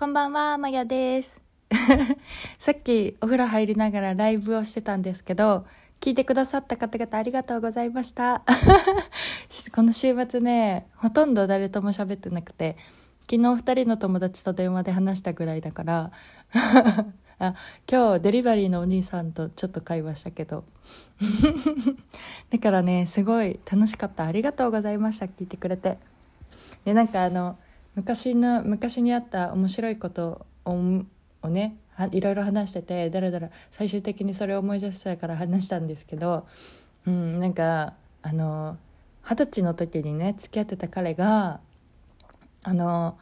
こんばんは、まやです。さっきお風呂入りながらライブをしてたんですけど、聞いてくださった方々ありがとうございました。この週末ね、ほとんど誰とも喋ってなくて、昨日二人の友達と電話で話したぐらいだから、あ今日デリバリーのお兄さんとちょっと会話したけど。だからね、すごい楽しかった。ありがとうございました。聞いてくれて。で、なんかあの、昔の昔にあった面白いことををねはいろいろ話しててだらだら最終的にそれを思い出したから話したんですけど、うん、なんかあの二十歳の時にね付き合ってた彼があの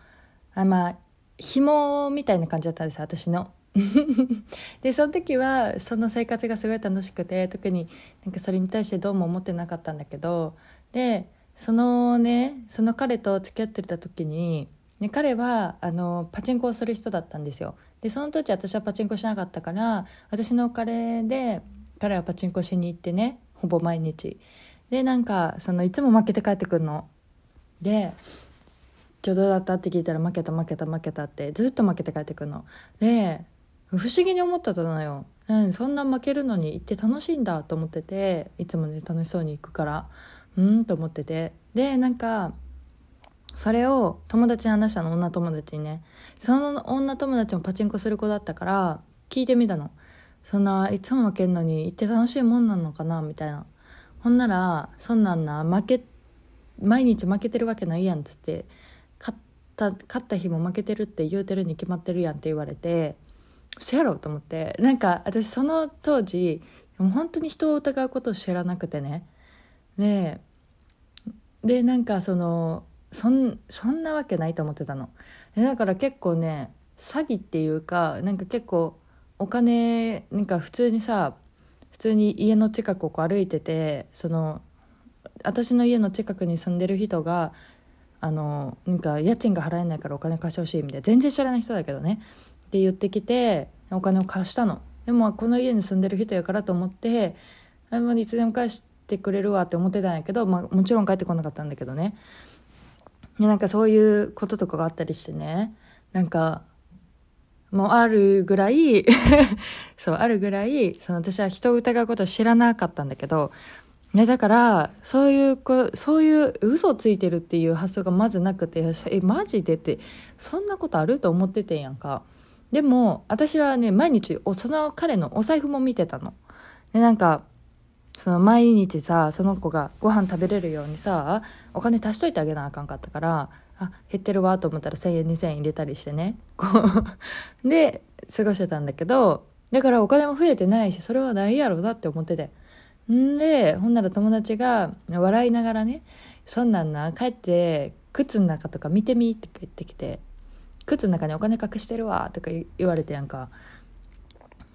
あまあ紐みたいな感じだったんです私の。でその時はその生活がすごい楽しくて特になんかそれに対してどうも思ってなかったんだけどでそのねその彼と付き合ってた時に、ね、彼はあのパチンコをする人だったんですよ。でその時私はパチンコしなかったから私のお金で彼はパチンコしに行ってねほぼ毎日。でなんかそのいつも負けて帰ってくるの。で「今日どうだった?」って聞いたら「負けた負けた負けた」ってずっと負けて帰ってくるの。で不思議に思ってたのよ、うん、そんな負けるのに行って楽しいんだと思ってていつもね楽しそうに行くから。うんと思ってて。でなんかそれを友達に話したの女友達にね。その女友達もパチンコする子だったから聞いてみたの。そんないつも負けんのに行って楽しいもんなのかな？みたいな。ほんならそんなんな負け毎日負けてるわけないやんっつって勝った勝った日も負けてるって言うてるに決まってるやんって言われてそやろと思って。なんか私その当時もう本当に人を疑うことを知らなくてね。ででなんかそのそんそんなわけないと思ってたの。でだから結構ね詐欺っていうかなんか結構お金なんか普通にさ普通に家の近くをこう歩いててその私の家の近くに住んでる人があのなんか家賃が払えないからお金貸してほしいみたいな全然知らない人だけどねって言ってきてお金を貸したの。でもこの家に住んでる人やからと思ってあもいつでも返しててくれるわって思ってたんやけど、まあ、もちろん帰ってこなかったんだけどね。でなんかそういうこととかがあったりしてね。なんかもうあるぐらい そうあるぐらいその私は人を疑うことを知らなかったんだけどね、だからそういうこそういう嘘をついてるっていう発想がまずなくてえマジでってそんなことあると思っててんやんか。でも私はね毎日その彼のお財布も見てたの。でなんかその毎日さその子がご飯食べれるようにさお金足しといてあげなあかんかったからあ減ってるわと思ったら1,000円2,000円入れたりしてね。こうで過ごしてたんだけどだからお金も増えてないしそれはないやろなって思ってて。んでほんなら友達が笑いながらね「そんなんな帰って靴の中とか見てみ」って言ってきて「靴の中にお金隠してるわ」とか言われてやんか。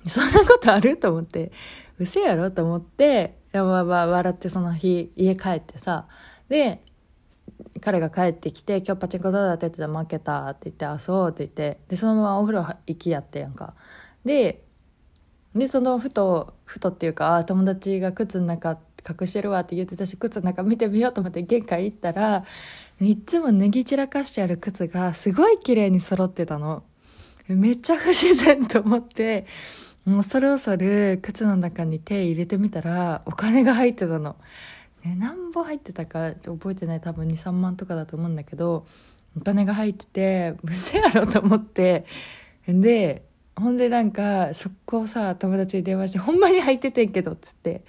そんなことある？と思って。うせやろ？と思って。やばば笑ってその日家帰ってさ。で彼が帰ってきて「今日パチンコどうだっ?」て言ってたら「負けた」って言って「あそう」って言って。でそのままお風呂行きやってやんか。ででそのふとふとっていうかあ友達が靴の中隠してるわって言ってたし靴の中見てみようと思って玄関行ったらいつも脱ぎ散らかしてある靴がすごい綺麗に揃ってたの。めっちゃ不自然と思って。もうそろそろ靴の中に手入れてみたらお金が入ってたの、ね、何本入ってたか覚えてない。多分23万とかだと思うんだけどお金が入っててうせやろと思って。んでほんでなんか速攻さ友達に電話して「ほんまに入っててんけど」つって。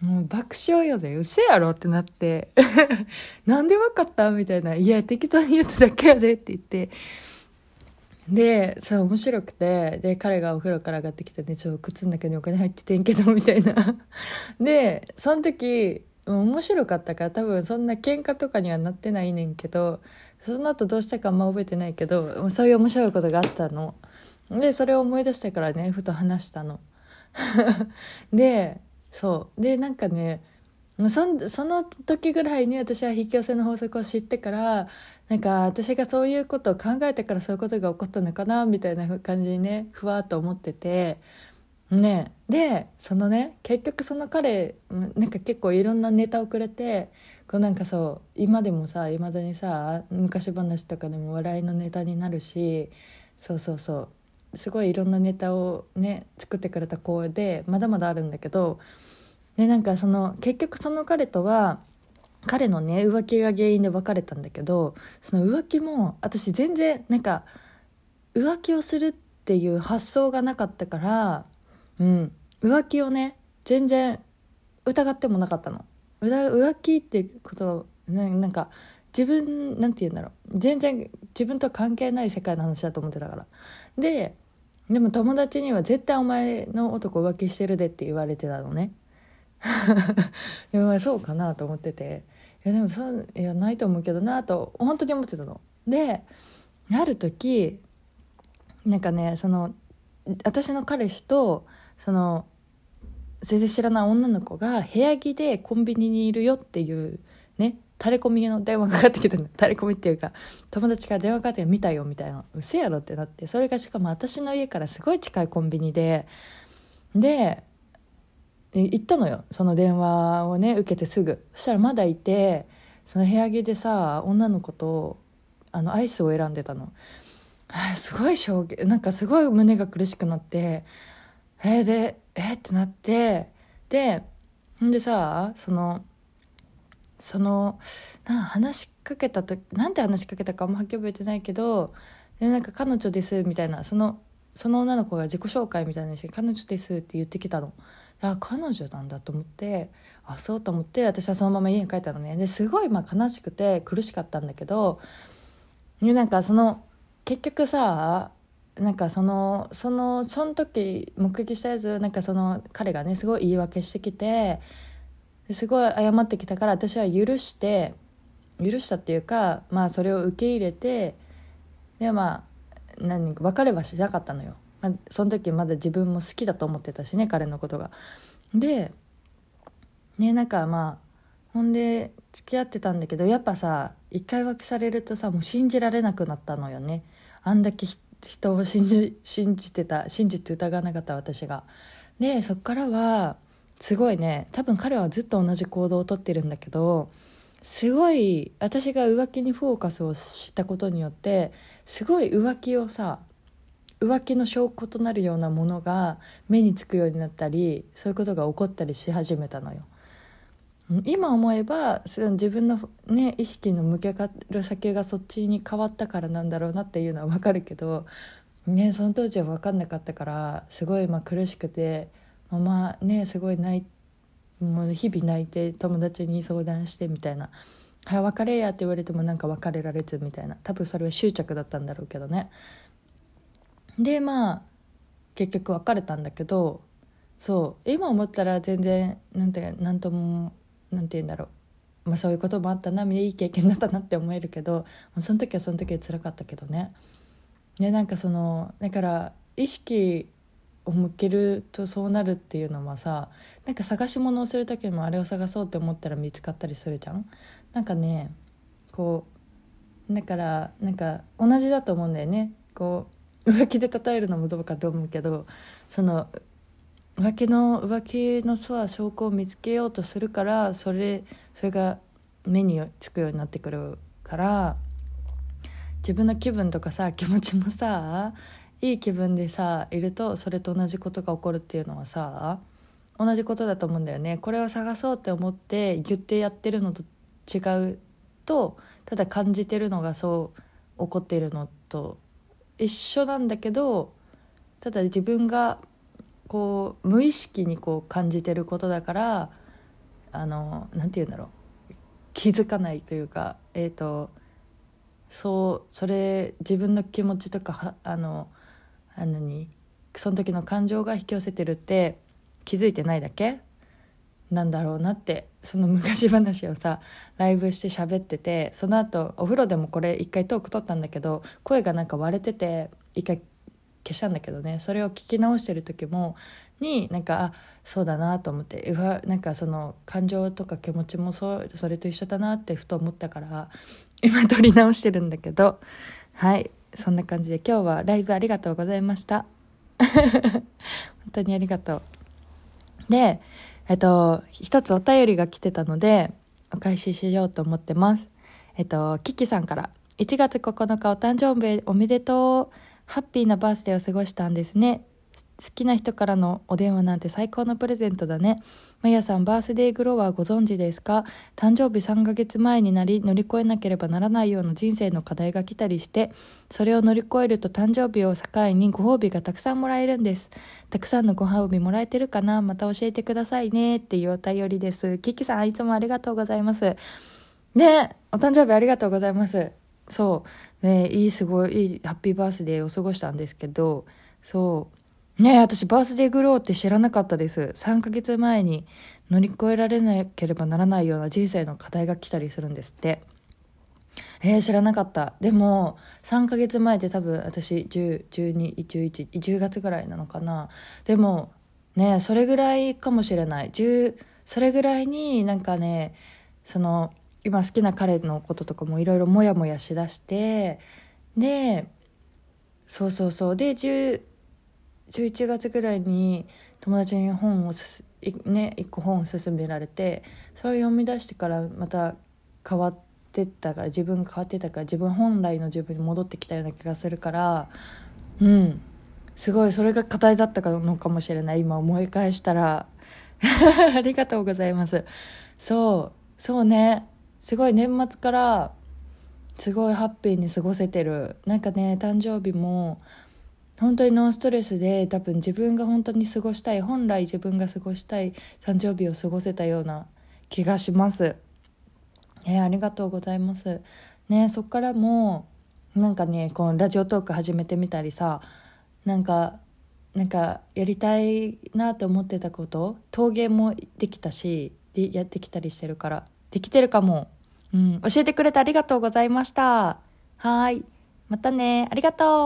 もう爆笑よね。うせやろってなって「なんでわかった?」みたいな「いや適当に言っただけやで」って言って。でそう面白くて。で彼がお風呂から上がってきてね「ちょ靴の中にお金入っててんけど」みたいな。でその時面白かったから多分そんな喧嘩とかにはなってないねんけどその後どうしたかあんま覚えてないけどそういう面白いことがあったの。でそれを思い出してからねふと話したの。でそう。でなんかねそその時ぐらいに私は引き寄せの法則を知ってからなんか私がそういうことを考えてからそういうことが起こったのかなみたいな感じにねふわっと思ってて。ね。でそのね結局その彼なんか結構いろんなネタをくれてこうなんかそう今でもさいまだにさ昔話とかでも笑いのネタになるしそうそうそう。すごいいろんなネタをね作ってくれた子でまだまだあるんだけどでなんかその結局その彼とは彼のね浮気が原因で別れたんだけどその浮気も私全然なんか浮気をするっていう発想がなかったからうん。浮気をね全然疑ってもなかったの。浮気ってことなんか自分なんて言うんだろう。全然自分と関係ない世界の話だと思ってたから。ででも友達には絶対お前の男浮気してるでって言われてたのね。でもそうかなと思ってて。いやでもそういやないと思うけどなと本当に思ってたの。である時なんかねその私の彼氏とその全然知らない女の子が部屋着でコンビニにいるよっていうねタレコミの電話かかってきたの。タレコミっていうか友達から電話かかって見たよみたいな。うせやろってなって。それがしかも私の家からすごい近いコンビニでで行ったのよ。その電話をね受けてすぐ。そしたらまだいてその部屋着でさ女の子とあのアイスを選んでたの。すごい衝撃なんかすごい胸が苦しくなってえー、でえー、ってなってでんでさそのそのな話しかけたとなんて話しかけたかあんまはっきり覚えてないけどでなんか彼女ですみたいな。そのその女の子が自己紹介みたいなして彼女ですって言ってきたの。あ彼女なんだと思ってあそうと思って私はそのまま家に帰ったのね。ですごいまあ悲しくて苦しかったんだけどなんかその結局さなんかそのそのその時目撃したやつなんかその彼がねすごい言い訳してきてすごい謝ってきたから私は許して許したっていうかまあそれを受け入れてでまあ何別れはしなかったのよ、まあ、その時まだ自分も好きだと思ってたしね彼のことが。でねなんかまあほんで付き合ってたんだけどやっぱさ一回浮気されるとさもう信じられなくなったのよね。あんだけ人を信じ信じてた信じて疑わなかった私が。でそっからはすごいね多分彼はずっと同じ行動をとってるんだけどすごい私が浮気にフォーカスをしたことによってすごい浮気をさ浮気の証拠となるようなものが目につくようになったりそういうことが起こったりし始めたのよ。今思えば自分の、ね、意識の向ける先がそっちに変わったからなんだろうなっていうのは分かるけど、ね、その当時は分かんなかったからすごいまあ苦しくてままねすごい泣いもう日々泣いて友達に相談してみたいな「はい別れや」って言われてもなんか別れられずみたいな。多分それは執着だったんだろうけどね。でまあ結局別れたんだけどそう今思ったら全然なんてなんともなんて言うんだろう、まあ、そういうこともあったないい経験だったなって思えるけどその時はその時は辛かったけどね。ねなんかそのだから意識を向けるとそうなるっていうのはさなんか探し物をする時もあれを探そうって思ったら見つかったりするじゃん。なんかねこうだからなんか同じだと思うんだよね。こう浮気で例えるのもどうかと思うけどその浮気の浮気のは証拠を見つけようとするからそれそれが目につくようになってくるから自分の気分とかさ気持ちもさいい気分でさいるとそれと同じことが起こるっていうのはさ同じことだと思うんだよね。これを探そうって思って言ってやってるのと違うとただ感じてるのがそう起こっているのと一緒なんだけどただ自分がこう無意識にこう感じてることだからあのなんて言うんだろう。気づかないというかえっ、ー、とそうそれ自分の気持ちとかあのあのにその時の感情が引き寄せてるって気づいてないだけ。なんだろうなってその昔話をさライブして喋っててその後お風呂でもこれ一回トーク撮ったんだけど声がなんか割れてて一回消したんだけどねそれを聞き直してる時もになんかあそうだなと思ってうわなんかその感情とか気持ちもそそれと一緒だなってふと思ったから今撮り直してるんだけどはいそんな感じで今日はライブありがとうございました。本当にありがとう。でえっと一つお便りが来てたのでお返ししようと思ってます。えっとキキさんから1月9日お誕生日おめでとう。ハッピーなバースデーを過ごしたんですね。好きな人からのお電話なんて最高のプレゼントだね。マヤさんバースデーグロワーご存知ですか？誕生日3ヶ月前になり乗り越えなければならないような人生の課題が来たりしてそれを乗り越えると誕生日を境にご褒美がたくさんもらえるんです。たくさんのご褒美もらえてるかな？また教えてくださいねっていうお便りです。キキさんいつもありがとうございます。ねお誕生日ありがとうございます。そう。ねいいすごいいいハッピーバースデーを過ごしたんですけどそう。ね私バースデーグローって知らなかったです。3ヶ月前に乗り越えられなければならないような人生の課題が来たりするんですって。えー、知らなかった。でも、3ヶ月前で多分私10、12、11、10月ぐらいなのかな。でも、ねそれぐらいかもしれない。10、それぐらいになんかね、その、今好きな彼のこととかもいろいろモヤモヤしだして、で、そうそうそう。で、10、11月ぐらいに友達に本をね一個本を勧められてそれを読み出してからまた変わってったから自分変わってたから自分本来の自分に戻ってきたような気がするからうんすごいそれが課題だったのかもしれない。今思い返したら。ありがとうございます。そうそうね。すごい年末からすごいハッピーに過ごせてる。なんかね誕生日も本当にノンストレスで多分自分が本当に過ごしたい本来自分が過ごしたい誕生日を過ごせたような気がします。えー、ありがとうございます。ねそっからもなんかねこのラジオトーク始めてみたりさなんかなんかやりたいなって思ってたこと陶芸もできたしでやってきたりしてるからできてるかも、うん、教えてくれてありがとうございました。はい。またね。ありがとう。